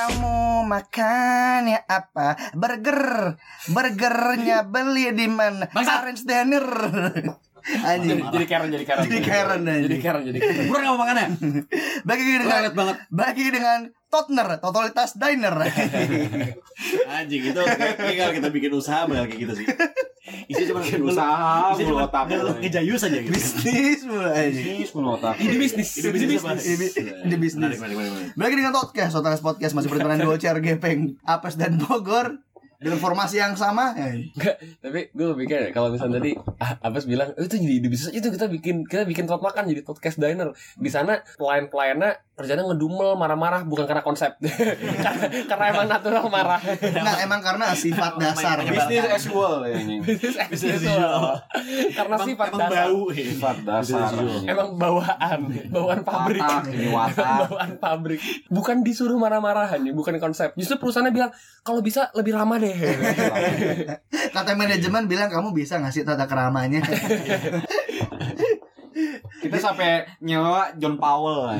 Kamu makannya apa? Burger. Burgernya beli di mana? Orange Dinner. Anjing. Jadi, jadi Karen, jadi Karen. Jadi Karen, anjing. Jadi Karen, jadi Karen. Kurang apa makannya? Bagi dengan Banget banget. bagi dengan Totner, totalitas diner. Anjing itu kayak kayak kalau kita bikin usaha bakal kayak gitu sih. Isi cuma Bikin usaha, mulu otak. ngeluh ngejayus aja gitu. Bisnis mulai anjing. Bisnis mulu otak. Ini bisnis. Ini bisnis? Ini bisnis. Bagi dengan podcast, Totalis Podcast masih berperan dua CR Gepeng, Apes dan Bogor dengan formasi yang sama. Eh, Enggak, tapi gue pikir kalau misalnya tadi ah, Abbas bilang "Oh, itu jadi ide bisnis itu kita bikin kita bikin tempat makan jadi podcast diner di sana pelayan pelayannya kerjanya ngedumel marah-marah bukan karena konsep karena, karena emang natural marah Nah, emang karena sifat dasar. Bisnis as usual ya ini. bisnis usual. karena Emang- sifat emang dasar bau. Sifat dasar. emang bawaan bawaan pabrik Watak, ini watak. bawaan pabrik bukan disuruh marah-marah hanya bukan konsep justru perusahaannya bilang kalau bisa lebih ramah deh Kata manajemen bilang kamu bisa ngasih tata keramanya. Kita sampai nyewa John Powell.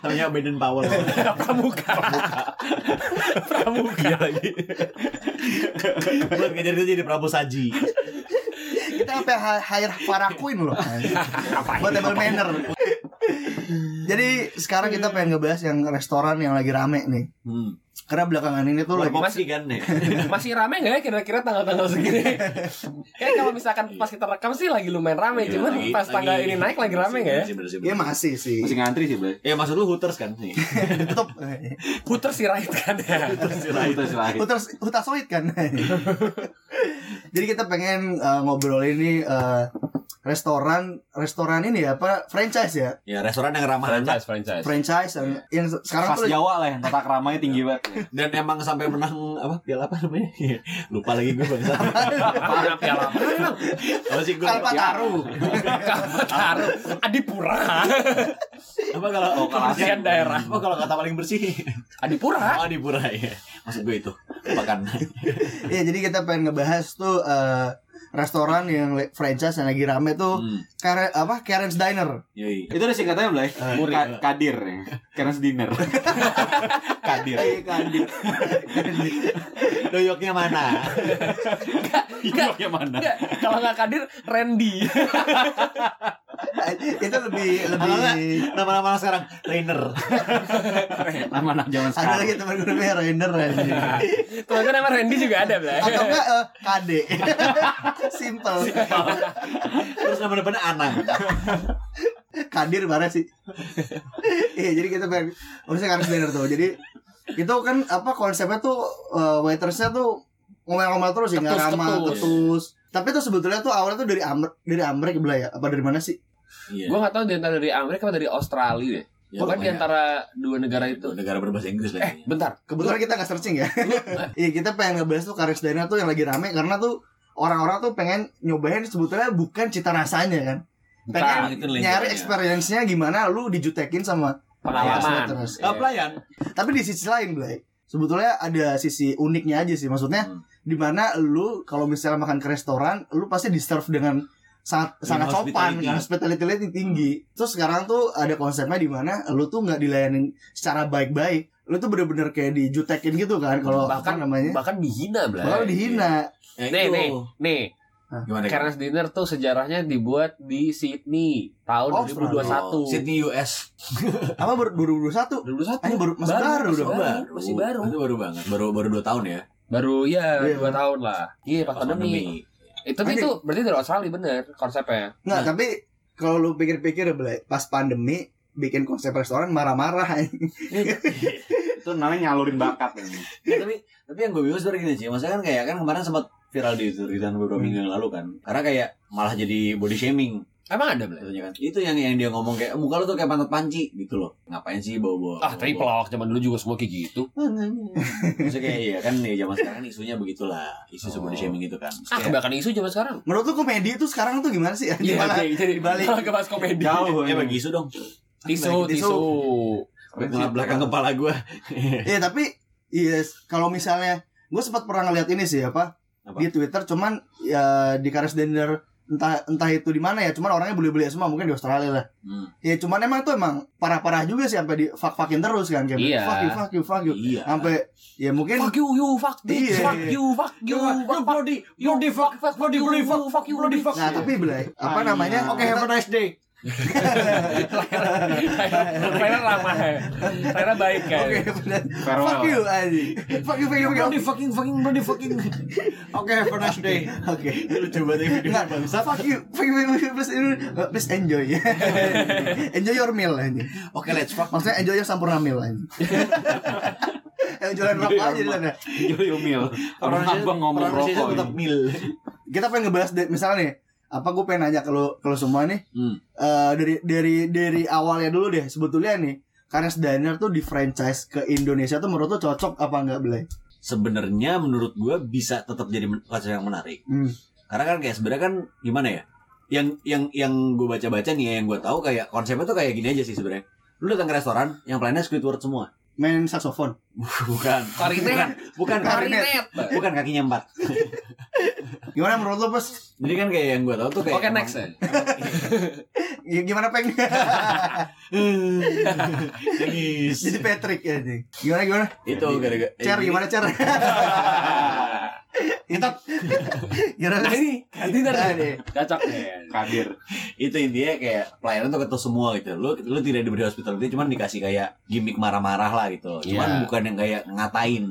Namanya Biden Powell. pramuka pramuka lagi Buat ngejar itu jadi Prabu Saji. Kita sampai hi- hire Farah Queen loh. Buat table manner. Jadi sekarang kita pengen ngebahas yang restoran yang lagi rame nih. Hmm. Karena belakangan ini tuh lagi Masih kan nih. masih rame nggak ya kira-kira tanggal-tanggal segini? Kayak kalau misalkan pas kita rekam sih lagi lumayan rame, Iya, cuman lagi- pas tanggal lagi- ini naik lagi rame nggak ya? Ya bersih. masih sih. Masih ngantri sih, Blay. Ya maksud lu Hooters kan nih. Tutup. Puter si Right kan ya. Itu silahkan. Hutas Hutasoid kan. Jadi kita pengen uh, ngobrol ini uh, restoran restoran ini ya apa franchise ya Ya restoran yang ramah anak franchise, franchise. franchise yang, yang sekarang Khas tuh Jawa lah yang tata keramanya tinggi banget. dan emang sampai menang apa piala apa namanya? Lupa lagi gue bangsa. Apa piala apa? Apa sih gue? Kalpataru. Taruh Adipura. Apa kalau oh Kebersihan daerah. Apa kalau kata paling bersih? Adipura. Oh di Pura ya. Maksud gue itu. Lupakan. Iya jadi kita pengen ngebahas tuh uh, restoran yang franchise yang lagi rame tuh Hmm. Karen, apa Karen's Diner. Yoi. Itu ada singkatannya, Blay. Muri. Ka- Kadir ya. Karen's dinner. Kadir. Iya Kadir. Doyoknya mana? Doyoknya mana? Kalau nggak kadir Randy. itu lebih lebih Nama-nama sekarang trainer. Nama-nama zaman ada sekarang. lagi teman gue namanya Rainer anjing. Teman gue nama Randy juga ada, Blay. atau enggak uh, KD simple Terus nama depannya Anang. Kadir mana sih iya jadi kita pengen maksudnya Karen's Diner tuh jadi itu kan apa konsepnya tuh uh, waitersnya tuh ngomel-ngomel terus ya nggak Ketus, ramah ketus. ketus tapi tuh sebetulnya tuh awalnya tuh dari Amr dari Amrek ya apa dari mana sih Iya. Gue nggak tahu di antara dari Amerika atau dari Australia deh. Ya, Bukan di antara dua negara itu. itu negara berbahasa Inggris lah. Eh, bentar. kebetulan kita nggak searching ya iya kita pengen ngebahas tuh Karen's Diner tuh yang lagi rame karena tuh orang-orang tuh pengen nyobain sebetulnya bukan cita rasanya kan pengen lingkungannya. nyari experience-nya gimana lu dijutekin sama Pengalaman. terus Ah, pelayan. Tapi di sisi lain, Blay, sebetulnya ada sisi uniknya aja sih. Maksudnya Hmm. Di mana lu kalau misalnya makan ke restoran, lu pasti di serve dengan sangat sangat sopan, hospitality. kan hospitality tinggi. Terus sekarang tuh ada konsepnya di mana lu tuh nggak dilayanin secara baik-baik. Lu tuh bener-bener kayak dijutekin gitu kan kalau apa bahkan namanya? bahkan dihina, Blay. Bahkan dihina. Ya, Nih, nih, nih. Gimana? Karen's Dinner tuh sejarahnya dibuat di Sydney tahun Oh, 2021. Sydney US. Apa baru 2021? 2021. Ini baru- masih baru masih dong. baru, masih baru. Itu baru banget. Baru baru 2 tahun ya. Baru ya Iya. dua tahun lah. Iya pas Pas pandemi. Itu Tapi- itu berarti dari Australia bener konsepnya. Nggak, Nah. tapi kalau lu pikir-pikir pas pandemi bikin konsep restoran marah-marah Itu namanya nyalurin bakat ini. Ya, tapi tapi yang gue bingung sebenarnya gini sih. Maksudnya kan kayak kan kemarin sempat viral di Twitter beberapa Hmm. minggu yang lalu kan. Karena kayak malah jadi body shaming Emang ada, katanya kan. Itu yang yang dia ngomong kayak muka lu tuh kayak pantat panci gitu loh. Ngapain sih bawa-bawa? Ah, tapi pelawak zaman dulu juga semua kayak gitu. Maksudnya kayak iya kan nih zaman sekarang isunya begitulah. Isu Oh. body shaming gitu kan. Ah, kebanyakan isu zaman sekarang. Menurut lu komedi itu sekarang tuh gimana sih? Gimana? jadi jadi malah ke bahas komedi. Jauh. Ya bagi isu dong. Tisu, tisu. tisu. Ngelap belakang kepala gue. Iya tapi yes kalau misalnya gue sempat pernah ngeliat ini sih apa, Apa? di Twitter cuman ya di Karis Dender entah entah itu di mana ya cuman orangnya bule-bule semua mungkin di Australia lah Hmm. ya cuman emang tuh emang parah-parah juga sih sampai di fuck fucking terus kan kayak Iya. fuck you fuck you fuck you Iya. sampai ya mungkin Fuck you, you, fuck this, Iya, fuck you, fuck you, fuck, fuck bloody, bloody fuck, fuck, bloody, you, bloody fuck, fuck you, bloody fuck. nah tapi belai apa Ah, namanya iya. Oke, have a nice day. Rena ramah ya. Rena baik kan. Oke, bener. Fuck you anjing. Fuck you, fuck you, fuck you. Bloody fucking, fucking, bloody fucking. Oke, have a nice day. Oke. Lu coba deh video Enggak, bangsa. fuck you, fuck you, fuck you, please, please enjoy. enjoy your meal anjing. Oke, let's fuck. Maksudnya enjoy your sampurna meal anjing. Yang jualan rokok aja di sana. Enjoy your meal. Orang abang ngomong rokok. tetap ini. mil. Kita pengen ngebahas misalnya nih, apa gue pengen nanya ke lu, ke lu semua nih, Hmm. eh, dari dari dari awalnya dulu deh, sebetulnya nih, karena Diner tuh di franchise ke Indonesia tuh menurut lu cocok apa enggak Blay? Sebenarnya menurut gua bisa tetap jadi konsep yang menarik. Hmm. Karena kan kayak sebenarnya kan gimana ya? Yang yang yang gue baca-baca nih ya, yang gue tahu kayak konsepnya tuh kayak gini aja sih sebenarnya. Lu datang ke restoran yang pelayannya Squidward semua. Main saxophone. Bukan. Klarinet. Bukan Klarinet. bukan kakinya empat. Gimana menurut lu, Bos? Jadi kan kayak yang gue tahu tuh kayak Oke, emang- next ya. Ya, Gimana peng? Nangis. Jadi Patrick ya. Gimana gimana? itu gara-gara Cer gimana Cer? Itu gimana? Nah ini, Nah, nih. nih. Cocok nih. Kadir. itu intinya kayak pelayanan tuh ketemu semua gitu lu lu tidak diberi hospitality cuman dikasih kayak gimmick marah-marah lah gitu cuman Iya. bukan yang kayak ngatain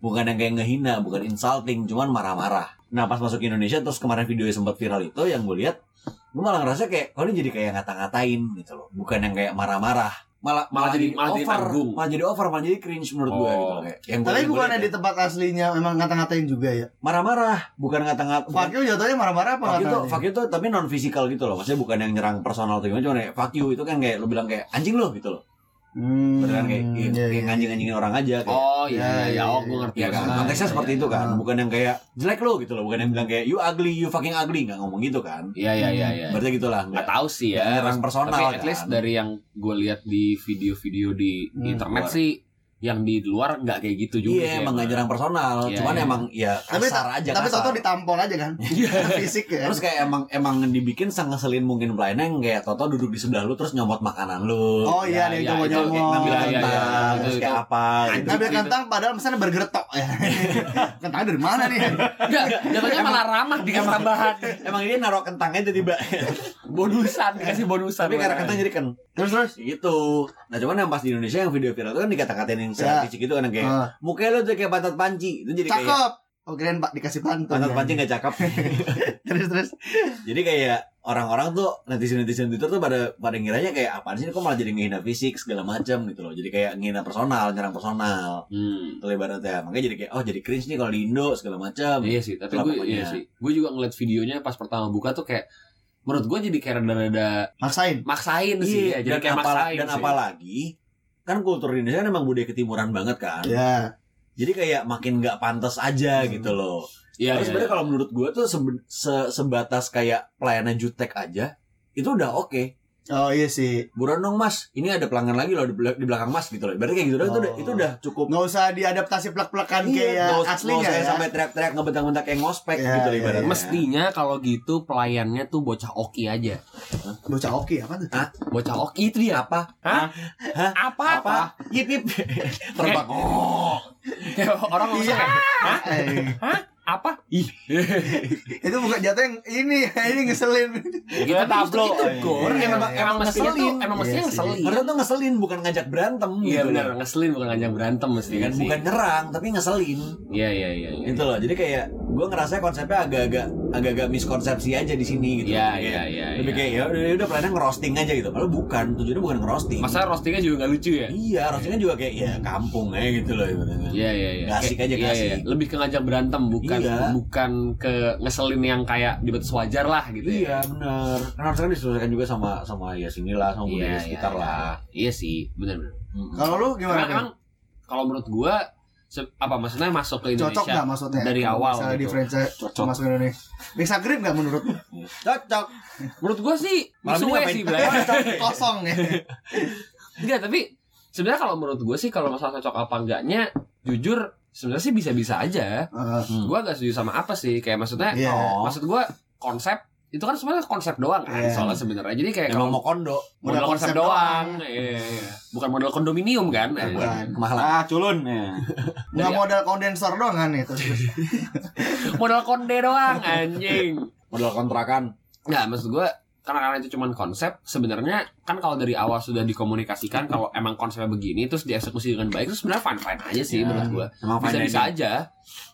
bukan yang kayak ngehina bukan insulting cuman marah-marah nah pas masuk ke Indonesia terus kemarin videonya sempat viral itu yang gue lihat gue malah ngerasa kayak kok ini jadi kayak ngata-ngatain gitu loh bukan yang kayak marah-marah malah Malah jadi- malah jadi over tanggung. malah jadi over malah jadi cringe menurut gue Oh. gitu kayak yang gue Tapi gue bukannya di ya, tempat aslinya memang ngata-ngatain juga ya? marah-marah bukan ngata-ngatain Fuck you jatuhnya marah-marah apa Fuck you tuh, ngata-ngatain? fuck you tuh tapi non fisikal gitu loh. Maksudnya bukan yang nyerang personal atau gimana, cuma kayak fuck you itu kan kayak lu bilang kayak anjing lu gitu loh. Hmm, Beneran kayak, kayak, iya, kayak iya. nganjing-nganjingin orang aja kayak. Oh Ya, iya, ya, ya, oh ya. gue ngerti. Iya kan, konteksnya seperti itu kan, bukan yang kayak jelek lo gitu loh, bukan yang bilang kayak you ugly, you fucking ugly, nggak ngomong gitu kan. Iya iya iya iya. Berarti gitulah, Nggak nggak. tahu sih ya. Nyerang personal Tapi at kan. least dari yang gue lihat di video-video di Hmm, internet luar. sih, yang di luar nggak kayak gitu juga. Iya, sih, emang nggak nyerang personal, Iya, cuman iya. emang ya Tapi kasar aja tapi kasar. Toto ditampol aja kan? Fisik ya. Terus kayak emang emang dibikin sengeselin mungkin pelayannya yang kayak Toto duduk di sebelah lu terus nyomot makanan lu. Oh iya, Ya, nih ya, coba itu- nyomot. ngambil Iya, iya, kentang, iya. terus kayak apa gitu. Ngambil kentang padahal misalnya burger tok ya. kentang dari mana nih? Enggak, jatuhnya malah ramah dikasih tambahan. Emang ini naruh kentangnya tiba-tiba. Bonusan, dikasih bonusan. Tapi karena kentang jadi kan Terus terus. gitu. Nah cuman yang pas di Indonesia yang video viral itu kan dikata-katain yang Ya. secara fisik itu kan yang kayak Ah, mukanya lu tuh kayak pantat panci. Itu jadi kayak cakep. Oh keren Pak dikasih pantun. pantat ya. panci gak cakep. Terus terus. jadi kayak orang-orang tuh netizen-netizen Twitter tuh pada pada ngiranya kayak apaan sih kok malah jadi ngehina fisik segala macam gitu loh. Jadi kayak ngehina personal, nyerang personal. Hmm. Itu ibaratnya. Makanya jadi kayak oh jadi cringe nih kalau di Indo segala macam. Iya sih, tapi gue iya sih. Gue juga ngeliat videonya pas pertama buka tuh kayak menurut gue jadi kayak rada-rada Maksain. maksain sih ya. Jadi dan kayak apala- maksain dan sih. apalagi kan kultur Indonesia kan emang budaya ketimuran banget kan. Ya. Jadi kayak makin nggak pantas aja Hmm. gitu loh. Iya, Terus iya. sebenarnya kalau menurut gua tuh se- sebatas kayak pelayanan jutek aja itu udah oke. Oh iya sih. Buruan dong mas, ini ada pelanggan lagi loh di, bel- di belakang mas gitu loh. Berarti kayak gitu doang itu udah Oh. itu udah cukup. Nggak usah diadaptasi plek-plekan kayak Iya, nggak usah- nggak aslinya usah ya. sampai teriak-teriak ngebentang-bentang kayak ngospek Iya, gitu loh iya, ibaratnya. iya. Mestinya kalau gitu pelayannya tuh bocah oki aja. Bocah oke apa tuh? Bocah oki itu dia. Apa? Hah? Hah? Apa Apa? Yip yip. Terbang. Oh. Orang ngomong Iya. kayak, Eh, apa? Ih. itu bukan jatuh yang ini, ini ngeselin. Gitu Kayak tablo. Itu gor. Iya, Emang iya. emang mestinya tuh ngeselin. emang Iya mestinya sih. ngeselin. Harusnya tuh ngeselin bukan ngajak berantem Iya gitu benar, ngeselin bukan ngajak berantem mesti kan sih. bukan nyerang tapi ngeselin. Iya iya iya. iya. Gitu loh. Jadi kayak gue ngerasa konsepnya agak-agak agak-agak miskonsepsi aja di sini gitu. Iya iya iya. lebih iya. kayak ya udah udah pelayanan ngerosting aja gitu padahal bukan tujuannya bukan ngerosting Masa roastingnya juga gak lucu ya? iya roastingnya juga kayak ya kampung aja gitu loh ibaratnya. Iya iya iya. Gak asik Kayak- aja, iya, iya. asik. Lebih ke ngajak berantem bukan Iya. bukan ke ngeselin yang kayak di batas wajar lah gitu iya ya. benar kan harusnya kan disesuaikan juga sama sama ya sinilah sama budaya sekitar iya. lah Iya sih, benar benar. Kalau lu gimana? Emang kalau menurut gua apa maksudnya masuk ke Indonesia Cocok nggak maksudnya? dari awal Misalnya di gitu. franchise Cocok. masuk Indonesia. Bisa grip nggak menurut? cocok Menurut gua sih Malam ini sih. Kosong ya. Enggak, tapi sebenarnya kalau menurut gue sih kalau masalah cocok apa enggaknya jujur sebenarnya sih bisa-bisa aja. Eh, Hmm. Gua agak setuju sama apa sih? Kayak maksudnya Iya. Oh. maksud gua konsep itu kan sebenarnya konsep doang kan Iya. soalnya sebenarnya jadi kayak kalau mau kondo modal konsep, doang, Iya, iya. bukan modal kondominium kan Bukan. kemahalan. Ah, culun. Ya. Nggak modal kondensor doang kan itu. modal konde doang anjing Modal kontrakan. nggak maksud gue karena karena itu cuman konsep sebenarnya kan kalau dari awal sudah dikomunikasikan kalau emang konsepnya begini terus dieksekusi dengan baik itu sebenarnya fine fine aja sih Ya, menurut gue Emang bisa bisa dining. aja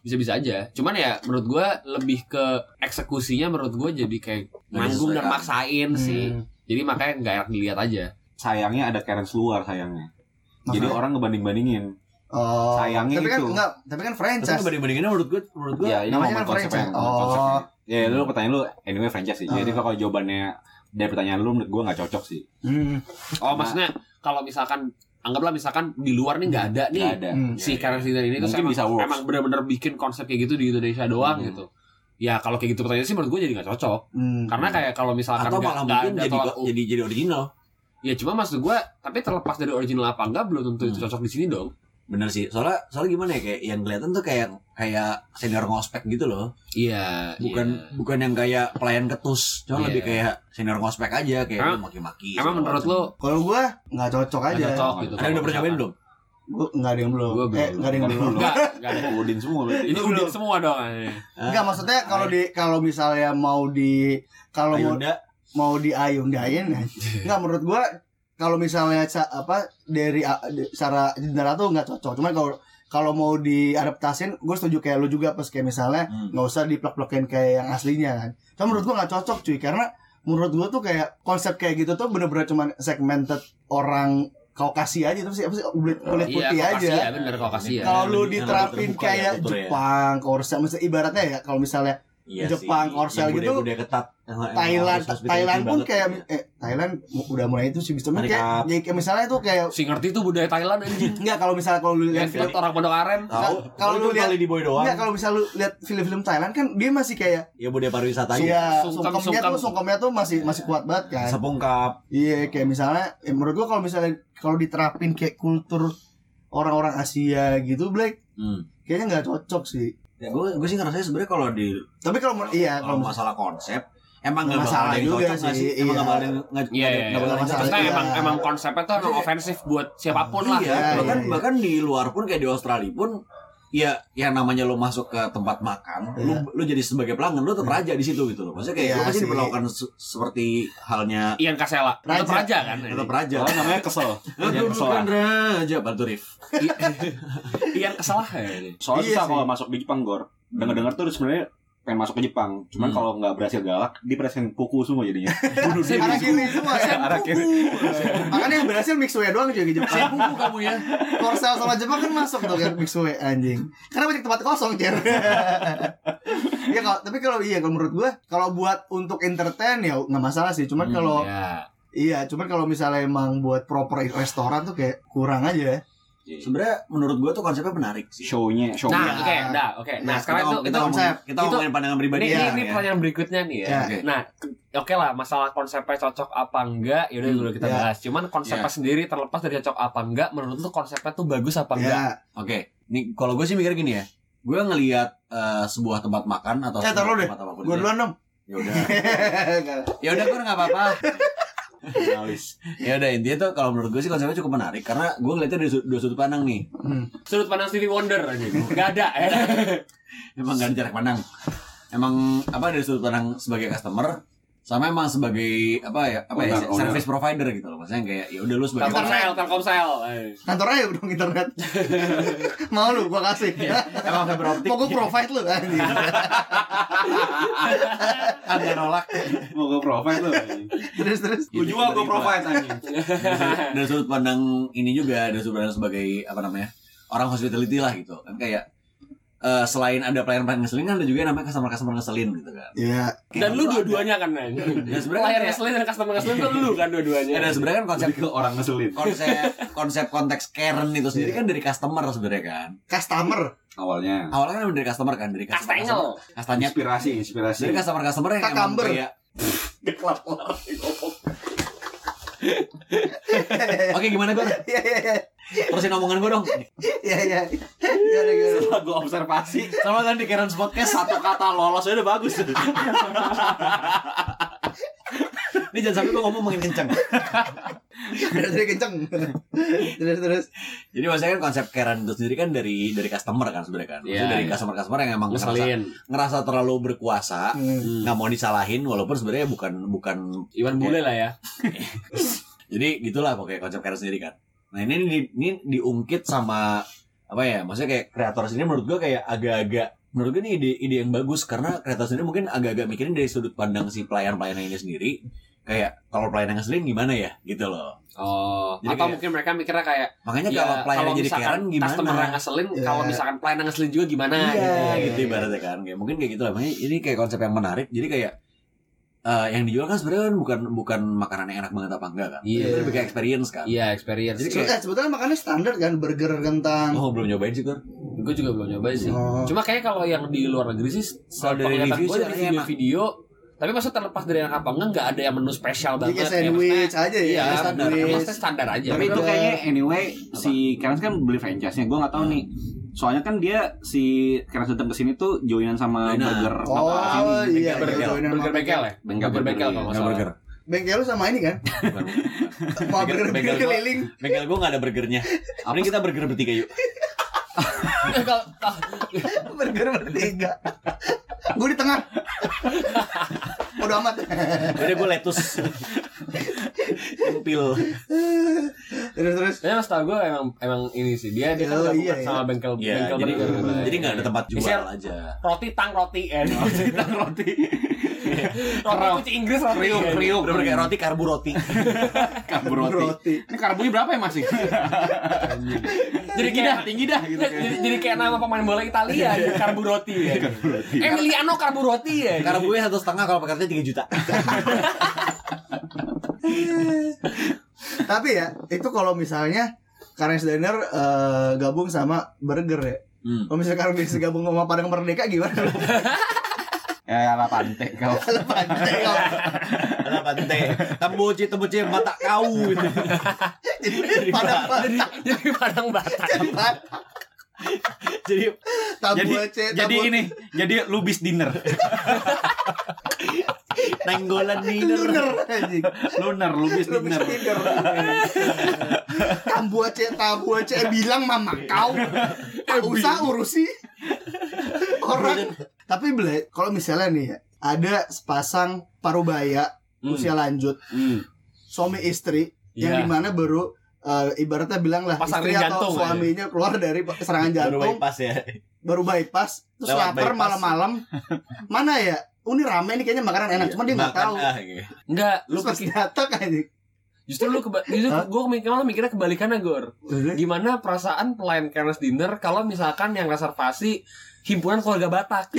bisa bisa aja cuman ya menurut gue lebih ke eksekusinya menurut gue jadi kayak Nggak nanggung dan maksain sih Hmm. jadi makanya nggak enak dilihat aja Sayangnya ada Karens luar sayangnya. Jadi Maksudnya? orang ngebanding-bandingin. Oh, Sayangnya tapi kan itu. enggak, tapi kan Tapi franchise. banding-bandinginnya menurut gue menurut gue Ya, ini namanya kan konsepnya. franchise. Oh. konsepnya. Ya, lu pertanyaan lu anyway franchise sih. Jadi Ah. kalau jawabannya dari pertanyaan lu menurut gue nggak cocok sih. Hmm. oh maksudnya kalau misalkan anggaplah misalkan di luar nih nggak ada nih ada. Hmm. si Iya, Karen Singer ini tuh Mungkin emang, bisa works. emang benar-benar bikin konsep kayak gitu di Indonesia doang Hmm. gitu. Ya kalau kayak gitu pertanyaan sih menurut gue jadi nggak cocok. Hmm. Karena kayak kalau misalkan atau nggak- malah mungkin ada jadi tolak jadi jadi original. ya cuma maksud gue tapi terlepas dari original apa enggak belum tentu itu Hmm. cocok di sini dong. Bener sih. Soalnya soalnya gimana ya kayak yang kelihatan tuh kayak kayak senior ngospek gitu loh. Iya. Bukan iya. bukan yang kayak pelayan ketus. Cuma Iya. lebih kayak senior ngospek aja kayak lu maki-maki. Emang menurut lo Kalau gua nggak cocok aja. nggak cocok gitu? ada yang udah pernah nyobain belum? Gua nggak ada yang belum. Gua belum. Eh, nggak ada yang belum. Enggak, enggak ada. Udin semua berarti. Ini Belum. udin semua dong. Enggak maksudnya kalau di kalau misalnya mau di kalau mau mau diayun-dayin ya. Enggak menurut gua kalau misalnya apa dari secara jendela tuh nggak cocok. Cuman kalau kalau mau diadaptasin, gue setuju kayak lu juga pas kayak misalnya Hmm. nggak usah diplek-plekin kayak yang aslinya kan. Cuma menurut gua nggak cocok cuy karena menurut gua tuh kayak konsep kayak gitu tuh bener-bener cuman segmented orang Kaukasi aja terus apa sih kulit kulit Iya, putih Kaukasi aja. ya, bener Kaukasi ya. Kalau lu diterapin ya, kayak ya. Jepang, Korsel, misalnya ibaratnya ya kalau misalnya Iya Jepang, sih. Korsel Yang gitu, budaya-budaya ketat. Thailand, Thailand pun banget. kayak eh Thailand udah mulai itu sih bisa kayak, ya, kayak misalnya tuh kayak Si ngerti tuh budaya Thailand anjing. enggak kalau misalnya kalau lu Ya, lihat film orang Pondok Aren. Kalau lu itu lihat- di boy doang. enggak kalau misalnya lu lihat film-film Thailand kan dia masih kayak Ya budaya pariwisata aja. Iya, Sungkem, sungkemnya sungkem. tuh sungkemnya tuh masih masih kuat banget kan. Sepungkap. Iya, kayak misalnya eh, menurut gua kalau misalnya kalau diterapin kayak kultur orang-orang Asia gitu, Black, Hmm. kayaknya nggak cocok sih. Ya, gue gue sih ngerasa sebenarnya kalau di Tapi kalau iya, kalau masalah konsep emang nggak bakal masalah yang juga cocok sih, sih? Emang iya. nggak bakal ada yang nggak Iya, iya, nggak iya. bakal Masalah cocok. Maksudnya iya. emang emang konsepnya tuh emang ofensif buat siapa pun lah. Iya, Iya, bahkan iya, iya. bahkan di luar pun kayak di Australia pun ya yang namanya lo masuk ke tempat makan, lu Iya. lu jadi sebagai pelanggan lu tetap raja di situ gitu loh. Maksudnya kayak Iya lu pasti diperlakukan se- seperti halnya Ian Kasela. Tetap Raja. raja kan. tetap raja. Oh, namanya kesel. Yang kesel. bukan raja, bantu Rif. Ian Kasela ya. ini. Soalnya Iya susah kalau masuk di Jepang, Gor. Dengar-dengar tuh sebenarnya pengen masuk ke Jepang. Cuman Hmm. kalau nggak berhasil galak, dipresin kuku semua jadinya. Bunuh diri. arah kiri semua ya. Arah kiri. Makanya yang berhasil Mixue doang juga di Jepang. Kuku kamu ya. Korsel sama Jepang kan masuk tuh kan Mixue anjing. Karena banyak tempat kosong, Cer. ya kalau tapi kalau iya kalau menurut gua kalau buat untuk entertain ya nggak masalah sih. Cuman Hmm, kalau Ya. iya, cuman kalau misalnya emang buat proper restoran tuh kayak kurang aja. Sebenarnya menurut gua tuh konsepnya menarik sih. Show-nya, show Nah, Iya. oke, dah, oke. Nah, Nah, sekarang itu kita, itu kita konsep. ngomongin, kita Itu- ngomongin pandangan pribadi ini, ya. ini, ini ya. pertanyaan berikutnya nih ya. Ya. Oke. Nah, ke- oke lah masalah konsepnya cocok apa enggak, yaudah Hmm, udah kita ya. bahas. Cuman konsepnya Ya. sendiri terlepas dari cocok apa enggak, menurut lu konsepnya tuh bagus apa enggak? Ya. Oke, nih kalau gue sih mikir gini ya. Gue ngelihat eh, sebuah tempat makan atau Eh, sebuah taruh deh. tempat apa pun. Gua itu. duluan dong. Ya udah. Ya udah gue nggak apa-apa. Jurnalis. Ya udah intinya tuh kalau menurut gue sih konsepnya cukup menarik karena gue ngeliatnya dari su- dua sudut pandang nih. Hmm. Sudut pandang Stevie Wonder aja. Enggak ada ya. Emang gak ada jarak pandang. Emang apa dari sudut pandang sebagai customer sama emang sebagai apa ya apa ya Owner, owner. service provider gitu loh. Maksudnya kayak ya udah lu sebagai Telkomsel, Telkomsel. Eh. Kantor aja dong internet. Mau lu gua kasih. emang fiber optik Mau gua provide lu anjing. ada nolak. Mau gue provide tuh. Terus terus. Gue jual, gue provide anjing. dari, dari sudut pandang ini juga dari sudut pandang sebagai apa namanya orang hospitality lah gitu kan kayak eh, selain ada pelayan-pelayan ngeselin kan ada juga yang namanya customer-customer ngeselin gitu kan Iya. Dan lu dua-duanya kan Neng. Ya, sebenarnya Layar kayak- ngeselin dan customer ngeselin tuh lu kan dua-duanya. ya, dan sebenarnya kan konsep ke orang ngeselin. konsep konsep konteks Karen itu sendiri kan dari customer sebenarnya kan Customer. Awalnya. awalnya kan dari customer kan dari customer Kastengel. kastanya Inspirasi, inspirasi. dari customer customer yang emang Kakamber. Oke gimana gue? Iya iya iya. Terusin omongan gue dong. Iya iya. Gimana gimana? Setelah gue observasi Sama kan di Karen's Podcast satu kata lolos aja udah bagus. Ini jangan sampai gue ngomong makin kenceng. Terus terus kenceng. Terus terus. Jadi maksudnya kan konsep Karen itu sendiri kan dari dari customer kan sebenarnya kan. Maksudnya Iya, dari iya. customer customer yang emang ngerasa, Ngeselin. ngerasa terlalu berkuasa, Hmm. nggak mau disalahin walaupun sebenarnya bukan bukan Iwan bule lah ya. Jadi gitulah pokoknya konsep Karen sendiri kan. Nah ini di, ini diungkit sama apa ya? Maksudnya kayak kreator sendiri menurut gua kayak agak-agak menurut gue ini ide ide yang bagus karena kreator sendiri mungkin agak-agak mikirin dari sudut pandang si pelayan-pelayan ini sendiri kayak kalau pelayan yang ngeselin gimana ya gitu loh. Oh, Jadi atau kayak- mungkin mereka mikirnya kayak Makanya ya, kalau pelayan yang jadi Karen gimana? customer yang ngeselin, Iya. kalau misalkan pelayan yang ngeselin juga gimana Iya, gitu. gitu ibaratnya kan. Kayak mungkin kayak gitu lah. Makanya ini kayak konsep yang menarik. Jadi kayak eh, yang dijual kan sebenarnya kan bukan bukan makanan yang enak banget apa enggak kan? Iya. Itu lebih kayak experience kan. Iya, experience. Jadi Sebetulnya, sebetulnya makannya standar kan burger kentang. Oh, belum nyobain sih, Kur. gue juga belum nyoba sih. Oh. Cuma kayak kalau yang di luar negeri sih Kalau dari review gue sih dari video-video tapi maksud terlepas dari yang apa enggak nggak ada yang menu spesial Jadi banget kayak ya, sandwich aja ya. Iya, kayak standar. sandwich. maksudnya standar aja. Tapi itu kayaknya anyway si Karen kan beli franchise-nya. Gue nggak tahu nih. Soalnya kan dia si Karen datang ke sini tuh joinan sama burger Oh apa sini. iya, Burger. iya, joinan burger sama bengkel ya? Bengkel Burger bengkel burger, kalau nggak Nggak salah. burger. Bengkel lu sama ini kan? Mau burger bengkel bengkel gua- keliling. Bengkel gue gak ada burgernya. Ini kita burger bertiga yuk. Burger bertiga. Gue di tengah. Udah amat. Udah gue lettuce. Empil. Terus terus. Ya mas tau gue emang emang ini sih dia dia kan Oh, gabung iya, sama iya. bengkel Iya, bengkel jadi burger. jadi nggak ada tempat jual Isinya aja. roti tang roti ya. Kita roti. roti kunci Inggris roti. Riuk, ya. riuk. Udah kayak roti karbu roti. Karbu roti. Roti. Ini karbunya berapa ya masih? Jadi dah, tinggi dah gitu jadi, kan. jadi kayak nama pemain bola Italia ya, Karbu Roti ya. Emiliano Karbu Roti ya. Karbunya satu setengah kalau pakai tiga juta. Tapi ya, itu kalau misalnya Karen's Diner eh, gabung sama burger ya. Hmm. Kalau misalnya Karen bisa gabung sama Padang Merdeka gimana? Ya ala pantai kau. Pantai kau. Ada pante. Tembuci tembuci mata kau. gitu. Jadi Padang Jadi jadi Padang Batak. Batak. Jadi Tabu Jadi jadi ini, jadi lubis dinner. nenggolan anjing. Lunar, lubis dinner. tidur. Tabu Aceh, tabu Aceh bilang mama kau. Tak usah urusi orang. Tapi beli kalau misalnya nih ya, ada sepasang parubaya Hmm. usia lanjut, Hmm. suami istri yang Iya. di mana baru eh, ibaratnya bilang lah Pasang istri atau jantung, suaminya keluar dari serangan Baru jantung bypass ya. baru bypass terus Lewat lapar malam-malam mana ya oh, ini rame nih kayaknya makanan enak cuma dia nggak tahu ah, gitu. Enggak, lu lu pas pikir datang aja justru lu keba justru gue malah mikirnya kebalikannya Gor. Gimana perasaan pelayan Karen's Dinner kalau misalkan yang reservasi himpunan keluarga Batak.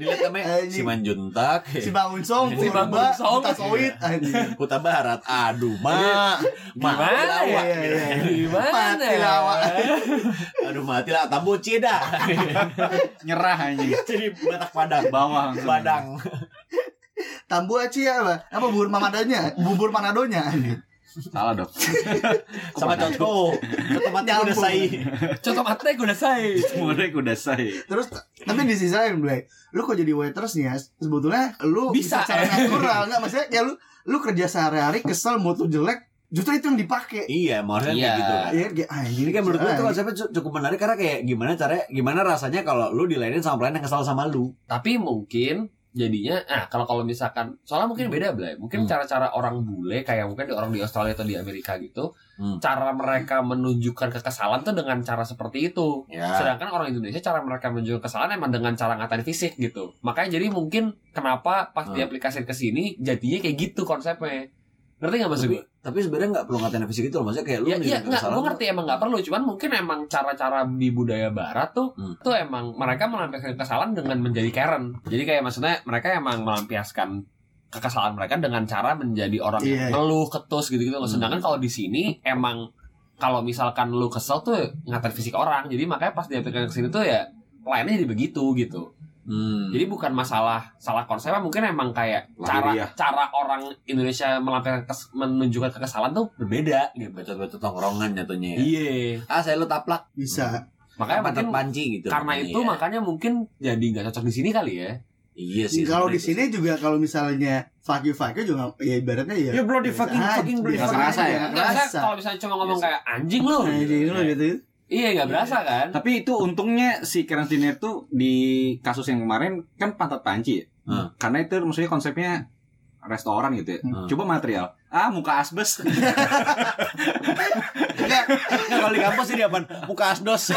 Dilihat namanya Anjing. Simanjuntak. si Bangun Song, Si Bangun Purba, Song. Anjing. Huta Barat. Aduh, ma. Gimana Mati ya? Iya, iya. Gimana? Mati lawak. Aduh, mati lah. Tambuci dah. Nyerah anjing. Jadi Batak Padang. Langsung. Padang. Tambu Aci apa? Apa bubur mamadonya? Bubur manadonya. Salah dong. Sama contoh. Contoh mati udah. Contoh mate gue udah say. Semuanya udah say. Terus tapi di sisi lain Blay, lu kok jadi waitersnya sebetulnya lu Bisa, secara eh. natural enggak maksudnya ya lu lu kerja sehari-hari kesel mutu jelek justru itu yang dipakai. Iya, mau Iya. kayak gitu kan. Iya, kayak anjing. Jadi kan menurut gue itu konsepnya cu- cukup menarik karena kayak gimana caranya, gimana rasanya kalau lu dilainin sama pelayan yang kesal sama lu. Tapi mungkin jadinya nah kalau kalau misalkan soalnya mungkin beda Blay. Mungkin Hmm. cara-cara orang bule kayak mungkin di orang di Australia atau di Amerika gitu, Hmm. cara mereka menunjukkan kekesalan tuh dengan cara seperti itu. Ya. Sedangkan orang Indonesia cara mereka menunjukkan kesalahan emang dengan cara ngatain fisik gitu. Makanya jadi mungkin kenapa pas Hmm. diaplikasikan ke sini jadinya kayak gitu konsepnya. Ngerti nggak maksud gue? tapi sebenarnya nggak perlu ngatain fisik itu loh. Maksudnya kayak lu Ya, iya, enggak, kesalahan gue ngerti emang nggak perlu, cuman mungkin emang cara-cara di budaya barat tuh, Hmm. tuh emang mereka melampiaskan kesalahan dengan menjadi Karen. Jadi kayak maksudnya mereka emang melampiaskan kekesalan mereka dengan cara menjadi orang Iya. yang ngeluh, ketus gitu-gitu. Hmm. Sedangkan kalau di sini emang kalau misalkan lu kesel tuh ngatain fisik orang. Jadi makanya pas diaplikasikan ke sini tuh ya pelayannya jadi begitu gitu. Hmm. Jadi bukan masalah salah konsepnya mungkin emang kayak cara Lahiriah. cara orang Indonesia melampirkan kes- menunjukkan kekesalan tuh berbeda gitu. Bacot-bacot tongkrongan jatuhnya ya. Iya. Ah saya lu taplak. Bisa. Makanya Pantat mungkin panci gitu. karena makanya itu ya. makanya mungkin jadi nggak cocok di sini kali ya. Iya sih. Kalau di sini juga kalau misalnya fuck you fuck you juga ya ibaratnya ya. You bloody fucking fucking bloody fucking ya. Nggak Kerasa. bisa kalau misalnya cuma ngomong kayak anjing lo. Nah, jadi lo gitu. Iya nggak berasa kan? Tapi itu untungnya si Karen Dinner tuh di kasus yang kemarin kan pantat panci ya. Hmm. Karena itu maksudnya konsepnya restoran gitu ya. Hmm. Coba material. Ah, muka asbes. Enggak, kalau di kampus ini apaan? Muka asdos.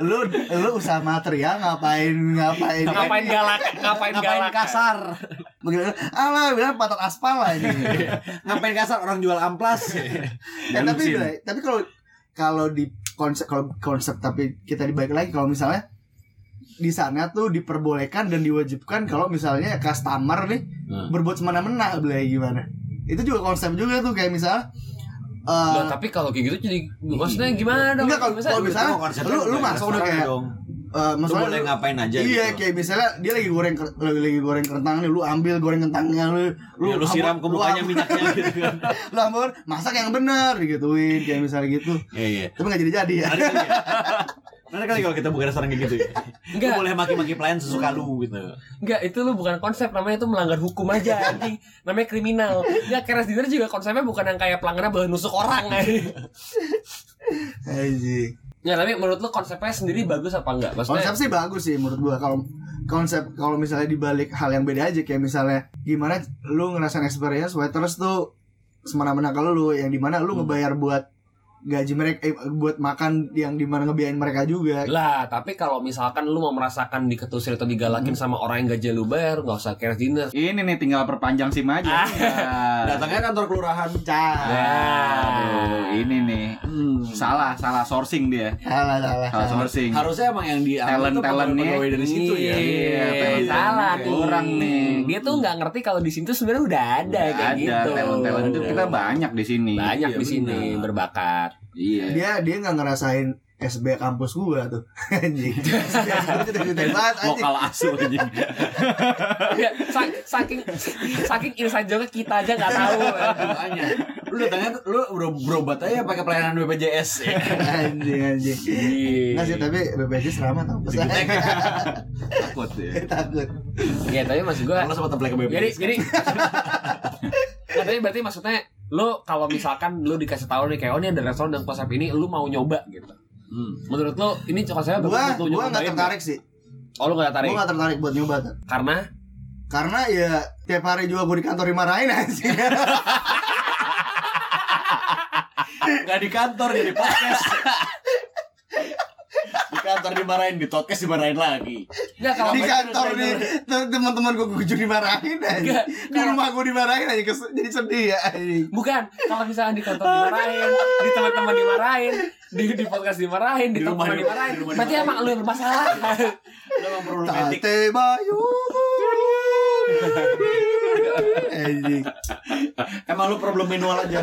lu lu usaha material ngapain ngapain Ngapain galak? Ngapain Ngapain galak? kasar? Begitu, alah bilang patok aspal lah ini. Ngapain kasar orang jual amplas? Ya, tapi tapi kalau kalau di konsep kalau konsep tapi kita dibalik lagi kalau misalnya di sana tuh diperbolehkan dan diwajibkan kalau misalnya customer nih Hmm. berbuat semena-mena Blay gimana itu juga konsep juga tuh kayak misalnya eh, Lah, tapi kalau kayak gitu jadi maksudnya gimana dong? Enggak, kalau- Misalnya- kalau misalnya- lu- lu masuk udah kayak- dong. Eh, Lu boleh ngapain aja iya gitu. kayak misalnya dia lagi goreng lagi, lagi goreng kentang nih lu ambil goreng kentangnya lu lu, Ya, lu siram ke lu mukanya minyaknya gitu kan. lu ambil masak yang benar digituin kayak misalnya gitu Iya iya. tapi nggak jadi jadi ya kali ya? Kali kalau kita buka restoran kayak gitu ya. Enggak. Lu boleh maki-maki pelayan sesuka lu gitu. Enggak, itu lu bukan konsep, namanya itu melanggar hukum aja anjing. Namanya kriminal. Enggak, keras dinner juga konsepnya bukan yang kayak pelanggaran bahan nusuk orang anjing. Anjing. Ya, tapi menurut lu konsepnya sendiri bagus apa enggak? Maksudnya Konsep sih bagus sih menurut gua kalau konsep kalau misalnya dibalik hal yang beda aja kayak misalnya gimana lu ngerasain experience waiters tuh semena-mena kalau lu yang di mana lu ngebayar buat gaji mereka eh, buat makan yang di mana ngebiayain mereka juga lah, tapi kalau misalkan lu mau merasakan diketusir atau digalakin sama orang yang gaji lu bayar, enggak usah keras dinner. Ini nih tinggal perpanjang SIM aja. Ya. Datangnya kantor kelurahan. Cah. Aduh, ini nih. Hmm. Salah, salah sourcing dia. Salah, salah, Salah salah. sourcing. Harusnya emang yang di Talent-talentnya. pegawai dari situ ya. Iya, talent- salah talent nih. kurang nih. Dia tuh nggak ngerti kalau di sini tuh sebenarnya udah ada Nggak kayak ada gitu. talent talent itu kita banyak di sini. banyak Iya, di sini benar. Berbakat. Iya. dia dia nggak ngerasain SB kampus gua tuh anjing ceritain banget anjing Lokal asu aja. Ya, sa- saking saking inside joke kita aja nggak tahu. Makanya. Lu datangnya lu bro- berobat aja pakai pelayanan BPJS. ya. anjing anjing nggak sih tapi BPJS ramah tau pesan Takut ya. takut Ya tapi maksud gua Kalau sempat apply ke BPJS. jadi jadi Nah, tapi berarti maksudnya lu kalau misalkan lu dikasih tahu nih kayak oh ini ada restoran dan konsep ini lu mau nyoba gitu. Hmm. Menurut lu ini konsepnya gua gua nggak tertarik sih? Oh lu nggak tertarik gua nggak tertarik buat nyoba tuh karena karena ya tiap hari juga gua di kantor dimarahin anjing Gak di kantor jadi podcast. di kantor dimarahin, di podcast dimarahin lagi. nggak kalau di kantor nih tuh teman-teman gua juga dimarahin Nggak, di rumah gua dimarahin kes- jadi sedih ya bukan kalau misalnya di kantor dimarahin, di teman-teman dimarahin, di di podcast dimarahin, di, Di rumah di- dimarahin. di Berarti emang lu yang bermasalah. Lu emang problematik. Tate Bayu Emang lu problem manual aja.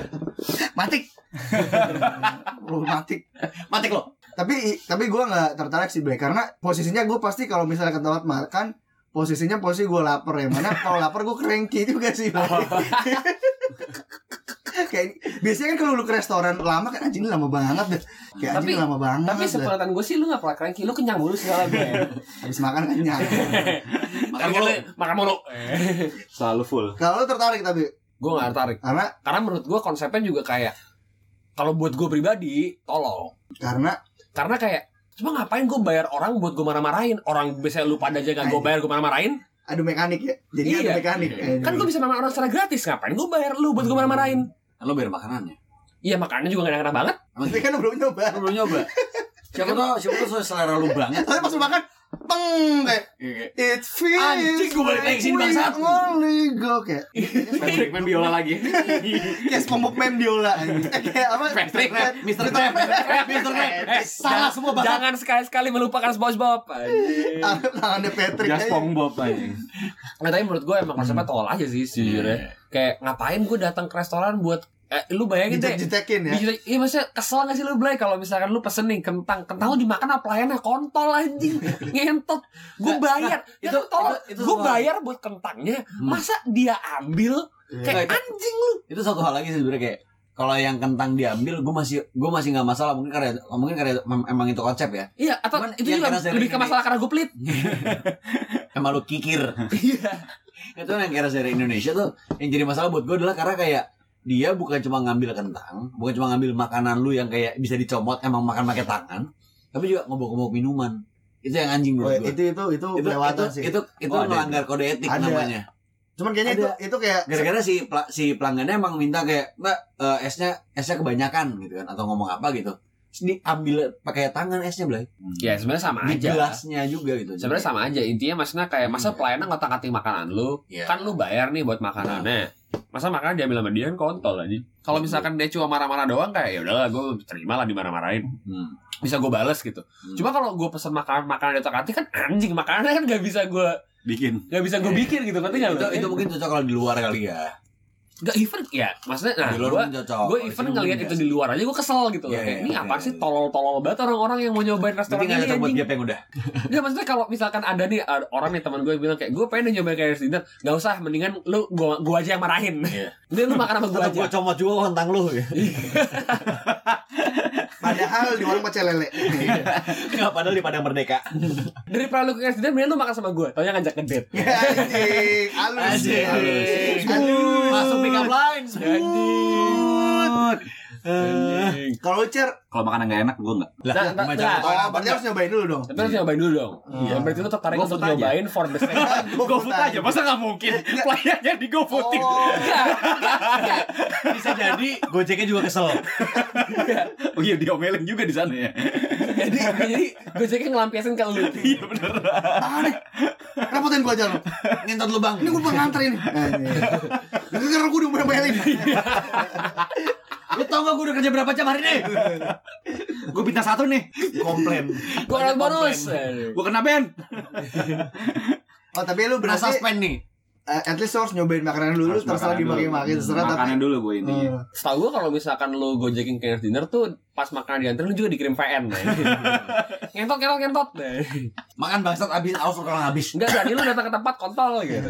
matik Lu matik Matik lo. Tapi tapi gue nggak tertarik sih Bre karena posisinya gue pasti kalau misalnya ke tempat makan posisinya posisi gue lapar ya mana kalau lapar gue cranky juga sih kayak biasanya kan kalau lu ke restoran lama kan anjing lama banget deh kayak anjing Tapi- lama banget Tapi sepengetahuan gue sih lu gak pernah cranky, lu kenyang mulu segala gue. habis makan kan kenyang makan mulu, makan mulu. Selalu full. kalau lu tertarik tapi gue gak tertarik. karena Karena menurut gue konsepnya juga kayak kalau buat gue pribadi, tolong. karena Karena kayak cuma ngapain gue bayar orang buat gue marah-marahin? Orang biasanya lu pada aja gak gue bayar gue marah-marahin. Adu mekanik ya jadi Iya. adu mekanik Kan gue bisa marah orang secara gratis Ngapain gue bayar lu buat gue marah-marahin? Kan lo bayar makanannya. Iya makannya juga gak enak banget. Tapi kan lu belum nyoba. Lu belum nyoba. Siapa tau, siapa tau selera lu banget. tapi pas lu makan peng kayak it feels Anjing, gua balik lagi sini, like bangsat. only go kayak Patrick main biola lagi. kayak SpongeBob main biola. Eh, kayak apa Patrick, Mr. Krab, Mr. Krab. Eh, salah semua bahasa. Jangan sekali-sekali melupakan SpongeBob Anjing. tangannya Patrick aja. SpongeBob aja. Nah, tapi menurut gue emang konsepnya tolol aja sih sejujurnya. Kayak ngapain gue datang ke restoran buat eh, lu bayangin deh ya. Iya maksudnya kesel gak sih lu Blay? Kalau misalkan lu pesen nih kentang Kentang lu dimakan apa pelayannya kontol anjing. Ngentot. Gue bayar. ya, itu- tolong. itu- itu Gue bayar buat kentangnya. Hmm. Masa dia ambil? Iya. Kayak Nggak, anjing lu. itu satu hal lagi sih sebenarnya kayak kalau yang kentang diambil gue masih gue masih nggak masalah. Mungkin karena mungkin karena emang itu konsep ya. Iya atau Cuman itu juga lebih ke masalah karena gue pelit. Emang lu kikir. Iya. Itu yang kira dari Indonesia tuh yang jadi masalah buat gue adalah karena kayak dia bukan cuma ngambil kentang bukan cuma ngambil makanan lu yang kayak bisa dicomot emang makan pakai tangan tapi juga ngobok-ngobok minuman itu yang anjing Oh, menurut gue itu itu itu itu, kelewatan itu, sih. itu itu Oh, ada. melanggar kode etik Ada. namanya Cuman kayaknya itu Ada. itu kayak gara-gara si pla- si pelanggannya emang minta kayak mbak eh, esnya esnya kebanyakan gitu kan atau ngomong apa gitu diambil pakai tangan esnya belai Ya sebenarnya sama di aja gelasnya juga gitu Sebenarnya sama aja intinya maksudnya kayak masa Iya. pelayanan ngotak atik makanan lu Iya. kan lu bayar nih buat makanannya masa makanan diambil sama dia kan kontol aja kalau misalkan dia cuma marah-marah doang kayak ya udahlah gue terima lah dimarah-marahin Hmm. bisa gue bales gitu. Hmm. cuma kalau gue pesen makanan makanan atik kan anjing makanannya kan gak bisa gue bikin. gak bisa gue bikin gitu nanti itu itu mungkin cocok kalau di luar kali ya gak even ya maksudnya nah gue gue even ngelihat itu nggak di luar aja gue kesel gitu loh. Iya, kayak iya, ini iya, apa iya. sih tolol-tolol banget orang-orang yang mau nyobain restoran nggak ini buat anjing. Gap yang udah? Nggak maksudnya kalau misalkan ada nih ada orang nih teman gue bilang kayak gue pengen nyobain kayak dinner gak usah mendingan lu gua, gua aja yang marahin. Iya. Dia lu makan sama gue aja. gue comot juga kontang lu. Ya padahal di warung pecel lele. Nggak padahal di Padang Merdeka. Daripada lu ke dinner mendingan lu makan sama gue. Taunya ngajak ke date Anjing, halus. Anjing. Masuk pick up line. Anjing. Eh. Kalau cer, kalau makanan nggak enak gue nggak. Nah, Lah, nah, nah. tahu berarti harus nyobain dulu dong. tapi harus nyobain dulu dong. Iya. Ya, berarti lu tertarik GoFood untuk nyobain for the sake GoFood aja. Masa nggak mungkin? Pelayannya di GoFoodin Oh, Bisa jadi Gojeknya juga kesel. Oh iya diomelin juga di sana ya. Jadi jadi gue cekin ngelampiasin ke lu. Iya bener. Ah, nih. Repotin gua aja lu. Ngentot lu bang. Ini gua pengantar ini. Gara-gara gua udah bayar Lu tau gak gue udah kerja berapa jam hari ini gue bintang satu nih. Komplain. Gue ada bonus. gue kena band. Oh, tapi lu Kena berarti suspend nih at least lu harus nyobain makanan dulu, Harus terserah makanan dulu. dimaki-maki terserah tapi makanan dulu gue ini Hmm. Setahu gue kalau misalkan lu gojekin kayak dinner tuh pas makanan diantar lu juga dikirim VN nah. ngentot ngentot ngentot. Makan bangsat abis Aus orang habis Enggak jadi lu datang ke tempat kontol gitu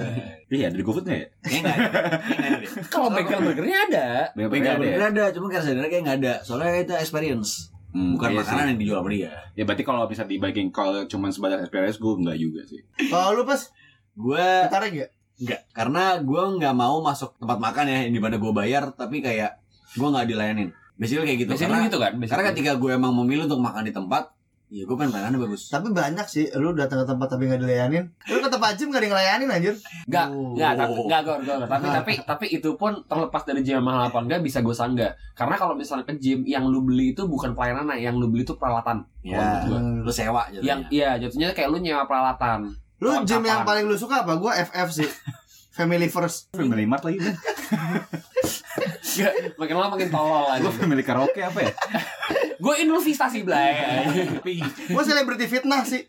iya ada di GoFoodnya ya Kayaknya nggak ada Kayaknya nggak ada deh. kalau bengkel burgernya ada Bengkel ada burger ada Cuma karena sebenarnya kayak nggak ada Soalnya itu experience Hmm, Bukan iya makanan sih. yang dijual sama dia Ya berarti kalau bisa dibagiin kalau cuma sebatas experience gue enggak juga sih. Kalau lu pas Gue tertarik gak? Enggak, karena gue nggak mau masuk tempat makan ya di mana gue bayar tapi kayak gue nggak dilayanin. Basically kayak gitu. biasanya karena, gitu kan karena biasanya ketika gue emang memilih untuk makan di tempat, ya gue pengen makannya bagus. Tapi banyak sih, lu datang ke tempat tapi gak dilayanin Lu ke tempat gym gak ada yang ngelayanin anjir Enggak, Oh. enggak, tapi enggak, gor, gor. Tapi, tapi, tapi itu pun terlepas dari gym mahal apa enggak bisa gue sanggah. Karena kalau misalnya ke gym yang lu beli itu bukan pelayanan, yang lu beli itu peralatan. Ya, menurut lu sewa gitu. Yang iya, jatuhnya kayak lu nyewa peralatan. Lu Kapan? gym yang paling lu suka apa? Gua FF sih Family first Family Mart lagi kan. Nggak, makin lama makin tolol aja. Gue family karaoke apa ya? Gue investasi belai. Gua celebrity fitnah sih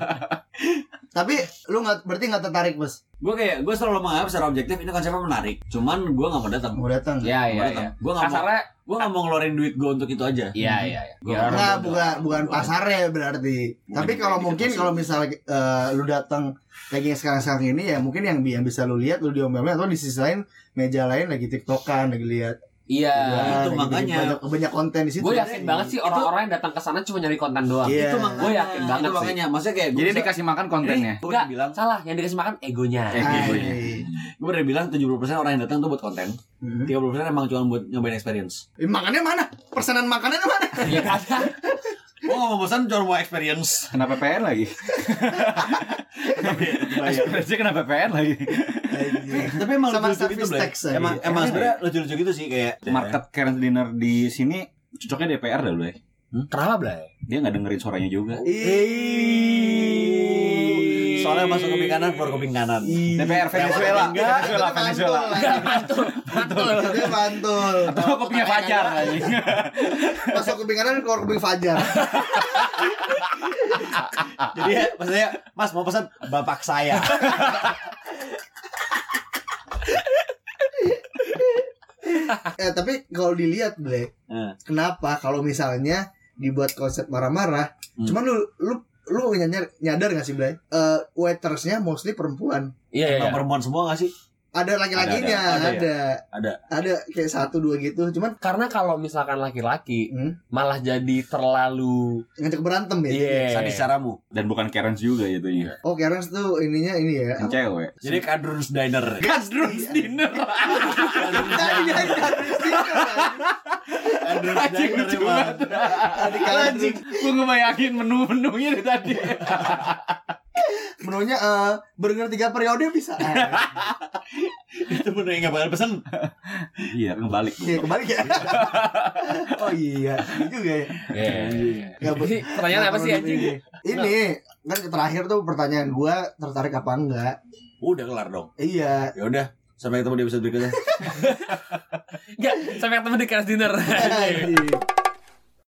Tapi lu gak, berarti gak tertarik bos gue kayak gue selalu menganggap secara objektif ini konsepnya menarik. Cuman gue nggak mau datang. Mau datang Iya, iya, iya. Gue nggak mau. Kasarnya, Gue nggak mau ngeluarin duit gue untuk itu aja. iya, iya, iya. Gua Ya, bukan bukan pasarnya berarti. Tapi kalau mungkin kalau misalnya eh, lu datang lagi yang sekarang-sekarang ini ya mungkin yang, yang bisa lu lihat lu diomelin atau di sisi lain meja lain lagi tiktokan lagi lihat Iya. itu lagi makanya. banyak, banyak konten di situ Gue yakin banget sih orang-orang yang datang ke sana cuma nyari konten doang. Iya. Itu makanya. Gue yakin banget itu sih. makanya. Maksudnya kayak Jadi dikasih makan kontennya. Enggak, bilang, salah. Yang dikasih makan egonya. Eh, gitu ya. Gue udah bilang 70% orang yang datang tuh buat konten. Hmm. 30% emang cuma buat nyobain experience. Eh, makannya mana? Persenan makanannya mana? Iya kan? Gue gak mau bosan cuma mau experience. Kena PPN lagi. Ekspresi kena PPN lagi. Tapi emang Sama lucu-lucu gitu, Blay. Emang emang sebenarnya lucu-lucu gitu sih kayak Market Karen dinner di sini cocoknya DPR dah lu ya. Kenapa, Blay? Dia nggak dengerin suaranya juga. Ih. Soalnya masuk kuping kanan, keluar kuping kanan. DPR Venezuela. Venezuela, itu Venezuela. mantul, mantul. Itu mantul. Atau Fajar anjing. Masuk kuping kanan keluar kuping fajar. Jadi ya, maksudnya, Mas mau pesan bapak saya. eh tapi kalau dilihat Black, Eh. kenapa kalau misalnya dibuat konsep marah-marah, Hmm. cuman lu lu lu nyadar, nyadar gak sih Black? Eh waitersnya mostly perempuan. Iya, iya. Emang perempuan semua gak sih? Ada laki-lakinya, Ada, ada, ada, ada, Ada. ada kayak satu dua gitu. Cuman Karena kalau misalkan laki-laki Hmm. malah jadi terlalu ngajak berantem ya. Iya. Sadis caramu. Dan bukan Karen juga gitu ya. Oh, Karen tuh ininya ini ya. Yang cewek. Jadi kadrun's diner. Kadrun's dinner. Jadi jadi kadrus Kadrun's diner emang. banget. Tadi kadrus. Anjing, gue ngebayangin menu-menunya tadi. Menunya eh burger tiga periode bisa. Itu menu yang gak bakal pesen. Iya, ngebalik. Oke, kembali ya. oh iya, ini juga ya. Iya. Ber- Jadi pertanyaan apa sih anjing? perlu Ini kan terakhir tuh pertanyaan gua tertarik apa enggak? Udah kelar dong. Iya. Ya udah, sampai ketemu di episode berikutnya. Enggak, sampai ketemu di kelas dinner.